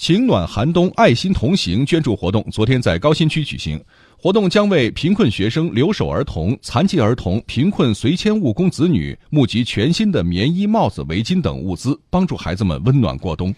情暖寒冬爱心同行捐助活动昨天在高新区举行。活动将为贫困学生留守儿童残疾儿童贫困随迁务工子女募集全新的棉衣帽子围巾等物资帮助孩子们温暖过冬。